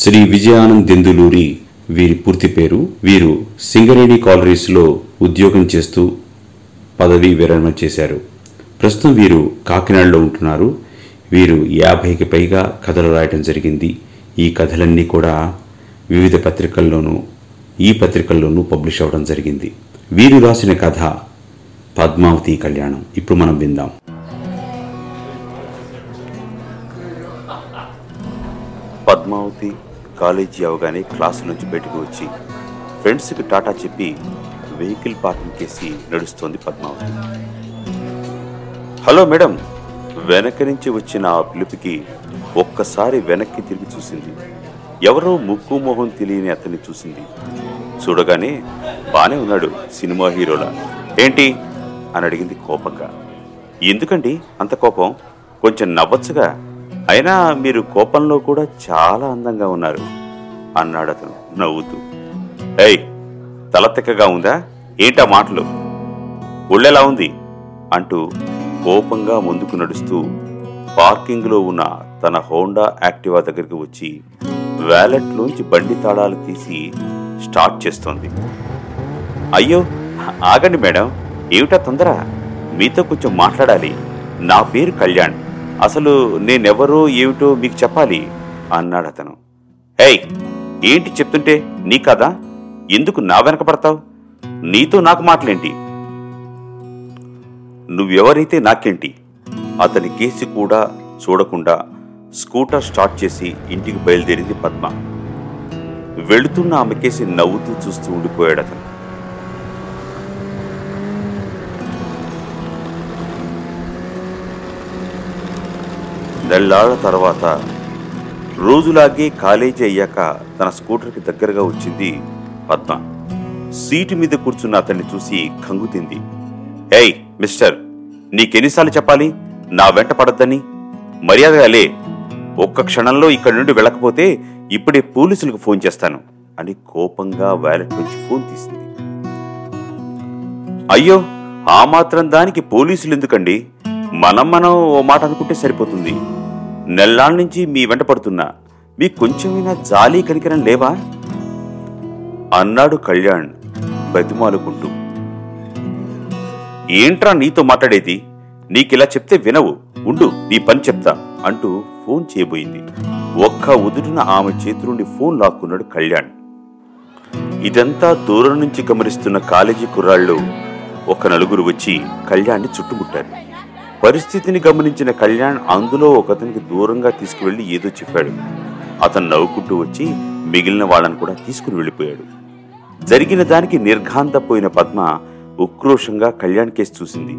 శ్రీ విజయానందెందులూరి వీరి పూర్తి పేరు. వీరు సింగరేణి కాలరీస్లో ఉద్యోగం చేస్తూ పదవీ విరమణ చేశారు. ప్రస్తుతం వీరు కాకినాడలో ఉంటున్నారు. వీరు యాభైకి పైగా కథలు రాయటం జరిగింది. ఈ కథలన్నీ కూడా వివిధ పత్రికల్లోనూ ఈ పత్రికల్లోనూ పబ్లిష్ అవ్వడం జరిగింది. వీరు రాసిన కథ పద్మావతి కళ్యాణం. ఇప్పుడు మనం విందాం. పద్మావతి కాలేజీ అవగానే క్లాసు నుంచి బయటకు వచ్చి ఫ్రెండ్స్కి టాటా చెప్పి వెహికల్ పార్కింగ్ చేసి నడుస్తోంది పద్మావతి. హలో మేడం వెనక నుంచి వచ్చిన ఆ పిలుపుకి ఒక్కసారి వెనక్కి తిరిగి చూసింది. ఎవరో ముక్కు మొహం తెలియని అతన్ని చూసింది. చూడగానే బానే ఉన్నాడు సినిమా హీరోలా. ఏంటి? అని అడిగింది కోపంగా. ఎందుకండి అంత కోపం? కొంచెం నవ్వచ్చుగా. అయినా మీరు కోపంలో కూడా చాలా అందంగా ఉన్నారు. అన్నాడు అతను నవ్వుతూ. ఏయ్ తల తిక్కగా ఉందా? ఏంటా మాటలు? ఒళ్ళెలా ఉంది? అంటూ కోపంగా ముందుకు నడుస్తూ పార్కింగ్లో ఉన్న తన హోండా యాక్టివా దగ్గరికి వచ్చి వ్యాలెట్లోంచి బండి తాళాలు తీసి స్టార్ట్ చేస్తోంది. అయ్యో ఆగండి మేడం. ఏమిటా తొందర? మీతో కొంచెం మాట్లాడాలి. నా పేరు కళ్యాణ్. అసలు నేనెవరో ఏమిటో మీకు చెప్పాలి అన్నాడు అతను. ఏయ్ ఏంటి చెప్తుంటే నీ కదా? ఎందుకు నా వెనక పడతావు? నీతో నాకు మాటలేంటి? నువ్వెవరైతే నాకేంటి? అతని కేసి కూడా చూడకుండా స్కూటర్ స్టార్ట్ చేసి ఇంటికి బయలుదేరింది పద్మ. వెళుతున్న ఆమె కేసి నవ్వుతూ చూస్తూ ఉండిపోయాడు అతను. నెల్లాళ్ళ తర్వాత రోజులాగే కాలేజీ అయ్యాక తన స్కూటర్కి దగ్గరగా వచ్చింది పద్మ. సీటు మీద కూర్చున్న అతన్ని చూసి కంగుతింది ఏయ్ మిస్టర్ నీకెన్నిసార్లు చెప్పాలి? నా వెంట పడద్దని? మర్యాదగా లే. ఒక్క క్షణంలో ఇక్కడి నుండి వెళ్ళకపోతే ఇప్పుడే పోలీసులకు ఫోన్ చేస్తాను అని కోపంగా వ్యాలెట్ నుంచి ఫోన్ తీసింది. అయ్యో ఆ మాత్రం దానికి పోలీసులు ఎందుకండి మనం మనం ఓ మాట అనుకుంటే సరిపోతుంది. నెల్లాళ్ళ నుంచి మీ వెంట పడుతున్నా. మీకు కొంచెమైనా జాలి కనికరం లేవా? అన్నాడు కళ్యాణ్ బతిమాలుకుంటూ. ఏంట్రా నీతో మాట్లాడేది? నీకిలా చెప్తే వినవు. ఉండు నీ పని చెప్తా అంటూ ఫోన్ చేయబోయింది. ఒక్క ఉదుటిన ఆమె చేతి నుండి ఫోన్ లాక్కున్నాడు కళ్యాణ్. ఇదంతా దూరం నుంచి గమనిస్తున్న కాలేజీ కుర్రాళ్ళు ఒక నలుగురు వచ్చి కళ్యాణ్ని చుట్టుముట్టారు. పరిస్థితిని గమనించిన కళ్యాణ్ అందులో ఒకతనికి దూరంగా తీసుకువెళ్ళి ఏదో చెప్పాడు. అతను నవ్వుకుంటూ వచ్చి మిగిలిన వాళ్ళని కూడా తీసుకుని వెళ్ళిపోయాడు. జరిగిన దానికి నిర్ఘాంతపోయిన పద్మ ఉక్రోషంగా కళ్యాణ్ కేసు చూసింది.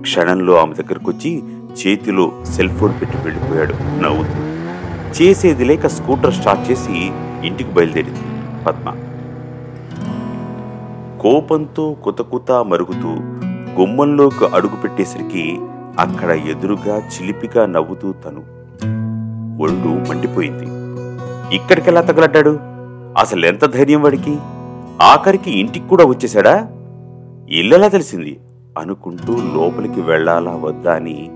క్షణంలో ఆమె దగ్గరకొచ్చి చేతిలో సెల్ ఫోన్ పెట్టి వెళ్ళిపోయాడు నవ్వుతూ. చేసేది లేక స్కూటర్ స్టార్ట్ చేసి ఇంటికి బయలుదేరింది పద్మ. కోపంతో కుతకుత మరుగుతూ గుమ్మంలోకి అడుగు పెట్టేసరికి అక్కడ ఎదురుగా చిలిపిగా నవ్వుతూ తను ఒళ్ళు మండిపోయింది. ఇక్కడికెలా తగలడ్డాడు? అసలు ఎంత ధైర్యం వాడికి? ఆఖరికి ఇంటికి కూడా వచ్చేశాడా? ఇల్లెలా తెలిసింది? అనుకుంటూ లోపలికి వెళ్ళాలా వద్దా అని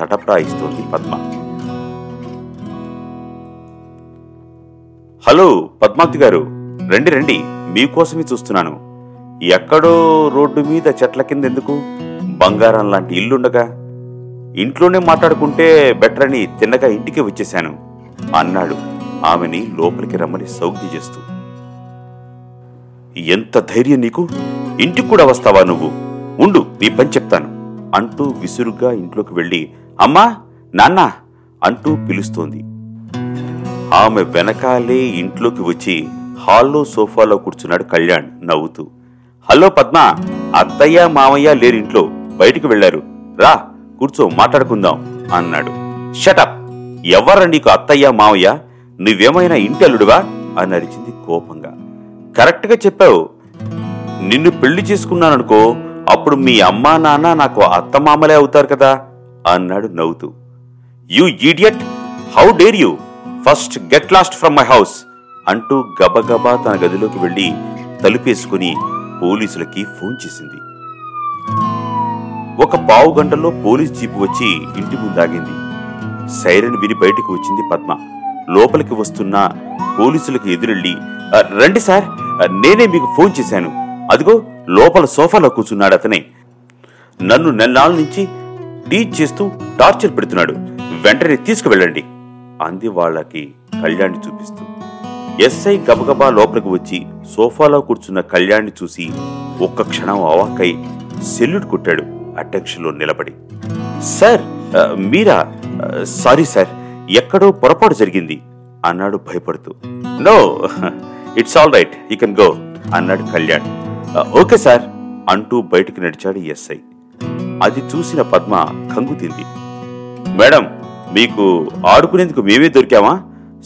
తటప్రాయిస్తోంది పద్మ. హలో పద్మావతి గారు. రండి రండి. మీకోసమే చూస్తున్నాను. ఎక్కడో రోడ్డు మీద చెట్ల కింద ఎందుకు బంగారం లాంటి ఇల్లుండగా. ఇంట్లోనే మాట్లాడుకుంటే బెటర్ అని తిన్నగా ఇంటికి వచ్చేశాను అన్నాడు. ఆమెని లోపలికి రమ్మని సౌజ్ఞ చేస్తూ. ఎంత ధైర్యం నీకు? ఇంటికి కూడా వస్తావా నువ్వు? ఉండు నీ పని చెప్తాను అంటూ విసురుగా ఇంట్లోకి వెళ్ళి అమ్మా నాన్న అంటూ పిలుస్తోంది. ఆమె వెనకాలే ఇంట్లోకి వచ్చి హాల్లో సోఫాలో కూర్చున్నాడు కళ్యాణ్ నవ్వుతూ. హలో పద్మ అత్తయ్య మామయ్య లేరు ఇంట్లో బయటికి వెళ్ళారు రా. కూర్చో మాట్లాడుకుందాం అన్నాడు. షటప్ ఎవర్రా నీకు అత్తయ్య మావయ్య? నువ్వేమైనా ఇంటి అల్లుడువా అని అరిచింది కోపంగా. కరెక్ట్గా చెప్పావు. నిన్ను పెళ్ళి చేసుకున్నాననుకో అప్పుడు మీ అమ్మా నాన్న నాకు అత్తమామలే అవుతారు కదా? అన్నాడు నవ్వుతూ. You idiot how dare you first get lost from my house అంటూ గబగబా తన గదిలోకి వెళ్ళి తలుపేసుకుని పోలీసులకి ఫోన్ చేసింది. ఒక పావు గంటలో పోలీస్ జీపు వచ్చి ఇంటి ముందాగింది. సైరన్ విని బయటకు వచ్చింది పద్మ. లోపలికి వస్తున్న పోలీసులకు ఎదురెళ్ళి రండి సార్ నేనే మీకు ఫోన్ చేశాను. అదిగో లోపల సోఫాలో కూర్చున్నాడు అతనే. నన్ను నెలనాళ్ళ నుంచి టీచ్ చేస్తూ టార్చర్ పెడుతున్నాడు. వెంటనే తీసుకువెళ్ళండి. అంది వాళ్ళకి కళ్యాణ్ని చూపిస్తూ. ఎస్ఐ గబగబా లోపలికి వచ్చి సోఫాలో కూర్చున్న కళ్యాణ్ని చూసి ఒక్క క్షణం అవాక్కై సెల్యూట్ కొట్టాడు. అటెన్షన్లో నిలబడి. సార్ మీరా? సారీ సార్ ఎక్కడో పొరపాటు జరిగింది అన్నాడు భయపడుతూ. No it's all right you can go అన్నాడు కళ్యాణ్. ఓకే సార్ అంటూ బయటికి నడిచాడు ఎస్ఐ. అది చూసిన పద్మ కంగుతింది మేడం మీకు ఆడుకునేందుకు మేమే దొరికామా?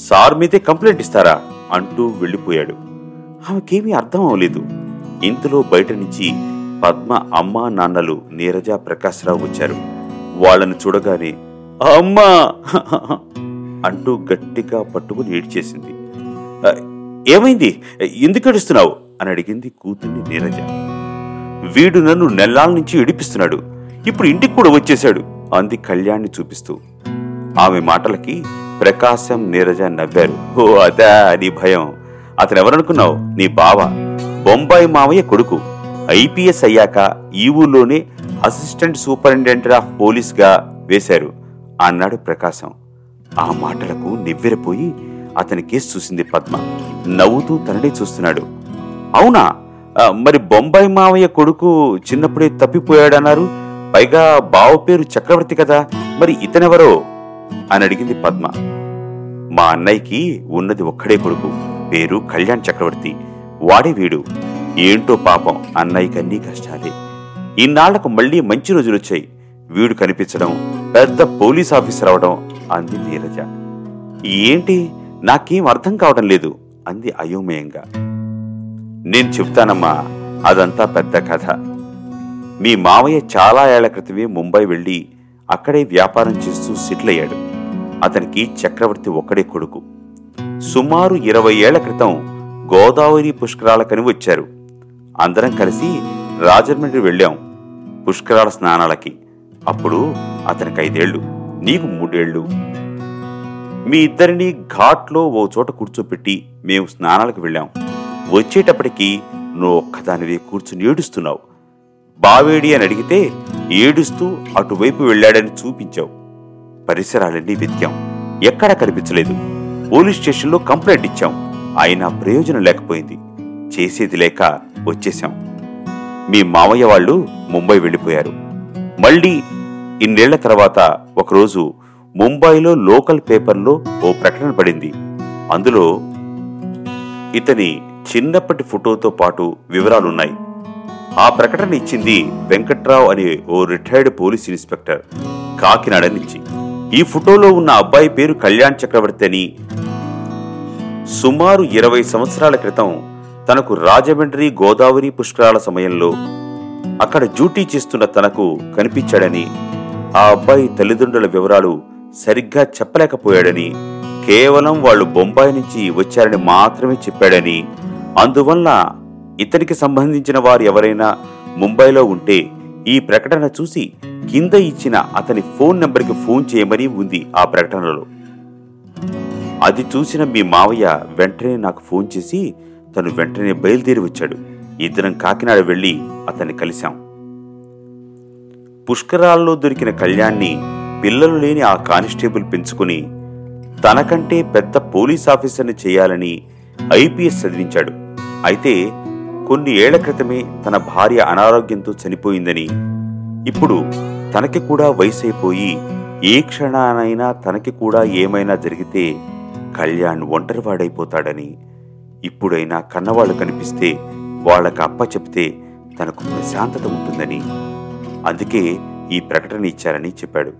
సార్ మీదే కంప్లైంట్ ఇస్తారా? అంటూ వెళ్ళిపోయాడు. ఆమెకేమీ అర్థం అవ్వలేదు. ఇంతలో బయట నుంచి పద్మ అమ్మా నాన్నలు నీరజ ప్రకాశ్రావు వచ్చారు. వాళ్ళను చూడగానే అమ్మా! అంటూ గట్టిగా పట్టుకుని ఏడ్చేసింది. ఏమైంది? ఎందుకు ఏడుస్తున్నావు? అని అడిగింది కూతుర్ని నీరజ. వీడు నన్ను నెల్లాల నుంచి ఇడిపిస్తున్నాడు ఇప్పుడు ఇంటికి కూడా వచ్చేశాడు అంది కళ్యాణ్ని చూపిస్తూ. ఆమె మాటలకి ప్రకాశం నీరజ నవ్వారు. ఓ అదా నీ భయం. అతను ఎవరనుకున్నావు నీ బావ. బొంబాయి మావయ్య కొడుకు. ఐపీఎస్ అయ్యాక ఈ ఊళ్ళోనే అసిస్టెంట్ సూపరింటెండెంట్ ఆఫ్ పోలీస్గా వేశారు అన్నాడు ప్రకాశం. ఆ మాటలకు నివ్వెరపోయి అతని కేసు చూసింది పద్మ. నవ్వుతూ తననే చూస్తున్నాడు. అవునా? మరి బొంబాయి మావయ్య కొడుకు చిన్నప్పుడే తప్పిపోయాడన్నారు. పైగా బావ పేరు చక్రవర్తి కదా. మరి ఇతనెవరో? అని అడిగింది పద్మ. మా అన్నయ్యకి ఉన్నది ఒక్కడే కొడుకు. పేరు కళ్యాణ్ చక్రవర్తి. వాడే వీడు. ఏంటో పాపం అన్నయ్యకన్నీ కష్టాలే. ఇన్నాళ్ళకు మళ్ళీ మంచి రోజులొచ్చాయి. వీడు కనిపించడం పెద్ద పోలీస్ ఆఫీసర్ అవడం అంది నీరజ. ఏంటి? నాకేం అర్థం కావడం లేదు అంది అయోమయంగా. నేను చెప్తానమ్మా అదంతా పెద్ద కథ. మీ మావయ్య చాలా ఏళ్ళ క్రితమే ముంబై వెళ్ళి అక్కడే వ్యాపారం చేస్తూ సెటిల్ అయ్యాడు. అతనికి చక్రవర్తి ఒక్కడే కొడుకు. సుమారు ఇరవై ఏళ్ళ క్రితం గోదావరి పుష్కరాలకని వచ్చారు. అందరం కలిసి రాజమండ్రి వెళ్ళాం పుష్కరాల స్నానాలకి. అప్పుడు అతనికి ఐదేళ్ళు నీకు మూడేళ్ళు మీ ఇద్దరిని ఘాట్లో ఓ చోట కూర్చోపెట్టి మేము స్నానాలకు వెళ్ళాం. వచ్చేటప్పటికి నువ్వు ఒక్కదానివే కూర్చుని ఏడుస్తున్నావు. బావేడి అని అడిగితే ఏడుస్తూ అటువైపు వెళ్ళాడని చూపించావు. పరిసరాలన్నీ వెతికాం. ఎక్కడా కనిపించలేదు. పోలీస్ స్టేషన్లో కంప్లైంట్ ఇచ్చాం. అయినా ప్రయోజనం లేకపోయింది. చేసేది లేక వచ్చేశాం. మీ మావయ్య వాళ్ళు ముంబై వెళ్ళిపోయారు. మళ్ళీ ఇన్నేళ్ళ తర్వాత ఒకరోజు ముంబైలో లోకల్ పేపర్లో ఓ ప్రకటన పడింది. అందులో ఇతని చిన్నప్పటి ఫోటోతో పాటు వివరాలున్నాయి. ఆ ప్రకటన ఇచ్చింది వెంకట్రావు అనే ఓ రిటైర్డ్ పోలీస్ ఇన్స్పెక్టర్ కాకినాడ నుంచి. ఈ ఫోటోలో ఉన్న అబ్బాయి పేరు కళ్యాణ్ చక్రవర్తి అని సుమారు ఇరవై సంవత్సరాల క్రితం తనకు రాజమండ్రి గోదావరి పుష్కరాల సమయంలో అక్కడ డ్యూటీ చేస్తున్న తనకు కనిపించాడని ఆ అబ్బాయి తల్లిదండ్రుల వివరాలు సరిగ్గా చెప్పలేకపోయాడని కేవలం వాళ్ళు బొంబాయి నుంచి వచ్చారని మాత్రమే చెప్పాడని అందువల్ల ఇతనికి సంబంధించిన వారు ఎవరైనా ముంబైలో ఉంటే ఈ ప్రకటన చూసి కింద ఇచ్చిన అతని ఫోన్ నెంబర్కి ఫోన్ చేయమని ఉంది ఆ ప్రకటనలో. అది చూసిన మీ మావయ్య వెంటనే నాకు ఫోన్ చేసి తను వెంటనే బయలుదేరి వచ్చాడు. ఇద్దరం కాకినాడ వెళ్ళి అతన్ని కలిశాం. పుష్కరాల్లో దొరికిన కళ్యాణ్ని పిల్లలు లేని ఆ కానిస్టేబుల్ పెంచుకుని తనకంటే పెద్ద పోలీస్ ఆఫీసర్ని చేయాలని ఐపీఎస్ చదివించాడు. అయితే కొన్ని ఏళ్ళ క్రితమే తన భార్య అనారోగ్యంతో చనిపోయిందని ఇప్పుడు తనకి కూడా వయసైపోయి ఏ క్షణానైనా తనకి కూడా ఏమైనా జరిగితే కళ్యాణ్ ఒంటరివాడైపోతాడని ఇప్పుడైనా కన్నవాళ్ళు కనిపిస్తే వాళ్ళకి అప్ప చెప్తే తనకు ప్రశాంతత ఉంటుందని. అందుకే ఈ ప్రకటన ఇచ్చారని చెప్పాడు.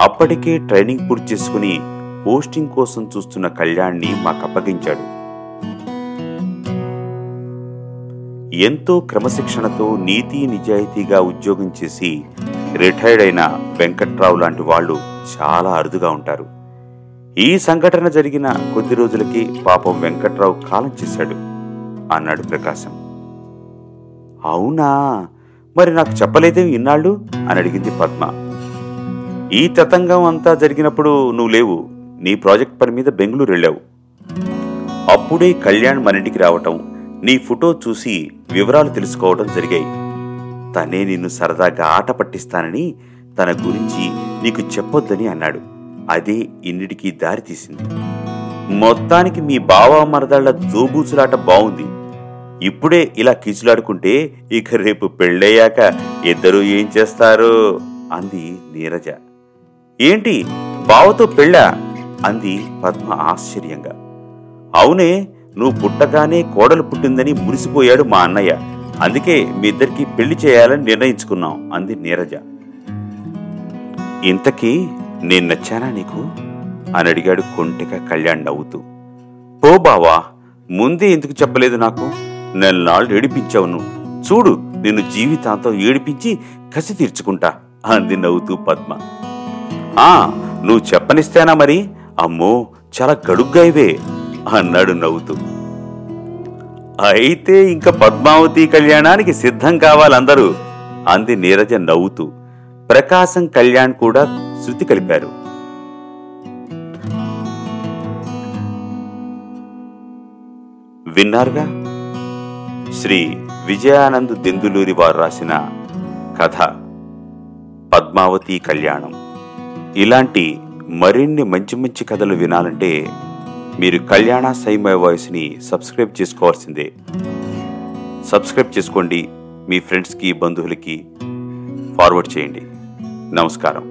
అప్పటికే ట్రైనింగ్ పూర్తి చేసుకుని పోస్టింగ్ కోసం చూస్తున్న కళ్యాణ్ని మాకు అప్పగించాడు. ఎంతో క్రమశిక్షణతో నీతి నిజాయితీగా ఉద్యోగం చేసి రిటైర్డ్ అయిన వెంకట్రావు లాంటి వాళ్ళు చాలా అరుదుగా ఉంటారు. ఈ సంఘటన జరిగిన కొద్ది రోజులకి పాపం వెంకట్రావు కాలం చేశాడు అన్నాడు ప్రకాశం. అవునా? మరి నాకు చెప్పలేదేం ఇన్నాళ్ళు? అని అడిగింది పద్మ. ఈ తతంగం అంతా జరిగినప్పుడు నువ్వు లేవు నీ ప్రాజెక్ట్ పని మీద బెంగళూరు వెళ్ళావు. అప్పుడే కళ్యాణ్ మన ఇంటికి రావటం నీ ఫోటో చూసి వివరాలు తెలుసుకోవడం జరిగాయి. తనే నిన్ను సరదాగా ఆట పట్టిస్తానని తన గురించి నీకు చెప్పొద్దని అన్నాడు. అదే ఇన్నిటికీ దారి తీసింది. మొత్తానికి మీ బావ మరదాళ్ళ జోబూచులాట బాగుంది ఇప్పుడే ఇలా కీచులాడుకుంటే ఇక రేపు పెళ్ళయ్యాక ఇద్దరూ ఏం చేస్తారు? అంది నీరజ. ఏంటి? బావతో పెళ్ళా? అంది పద్మ ఆశ్చర్యంగా. అవునే నువ్వు పుట్టగానే కోడలు పుట్టిందని మురిసిపోయాడు మా అన్నయ్య. అందుకే మీ ఇద్దరికి పెళ్ళి చేయాలని నిర్ణయించుకున్నాం అంది నీరజ. ఇంతకీ నేను నచ్చానా నీకు? అని అడిగాడు కొంటిక కళ్యాణ్ నవ్వుతూ. పో బావా ముందే ఎందుకు చెప్పలేదు నాకు? నెలనాళ్ళు ఏడిపించావు నువ్వు. చూడు నిన్ను జీవితాంతం ఏడిపించి కసి తీర్చుకుంటా అంది నవ్వుతూ పద్మ. ఆ నువ్వు చెప్పనిస్తేనా మరి? అమ్మో చాలా గడుగ్గాయివే అన్నాడు నవ్వుతూ. అయితే ఇంకా పద్మావతి కళ్యాణానికి సిద్ధం కావాలందరూ అంది నీరజ నవ్వుతూ. ప్రకాశం కళ్యాణ్ కూడా శృతి కలిపారు. విన్నారుగా? శ్రీ విజయానంద్ దెందులూరి వారు రాసిన కథ పద్మావతి కళ్యాణం. ఇలాంటి మరిన్ని మంచి మంచి కథలు వినాలంటే మీరు కళ్యాణ సైమై వాయిస్ని సబ్స్క్రైబ్ చేసుకోవాల్సిందే. సబ్స్క్రైబ్ చేసుకోండి మీ ఫ్రెండ్స్కి బంధువులకి ఫార్వర్డ్ చేయండి. నమస్కారం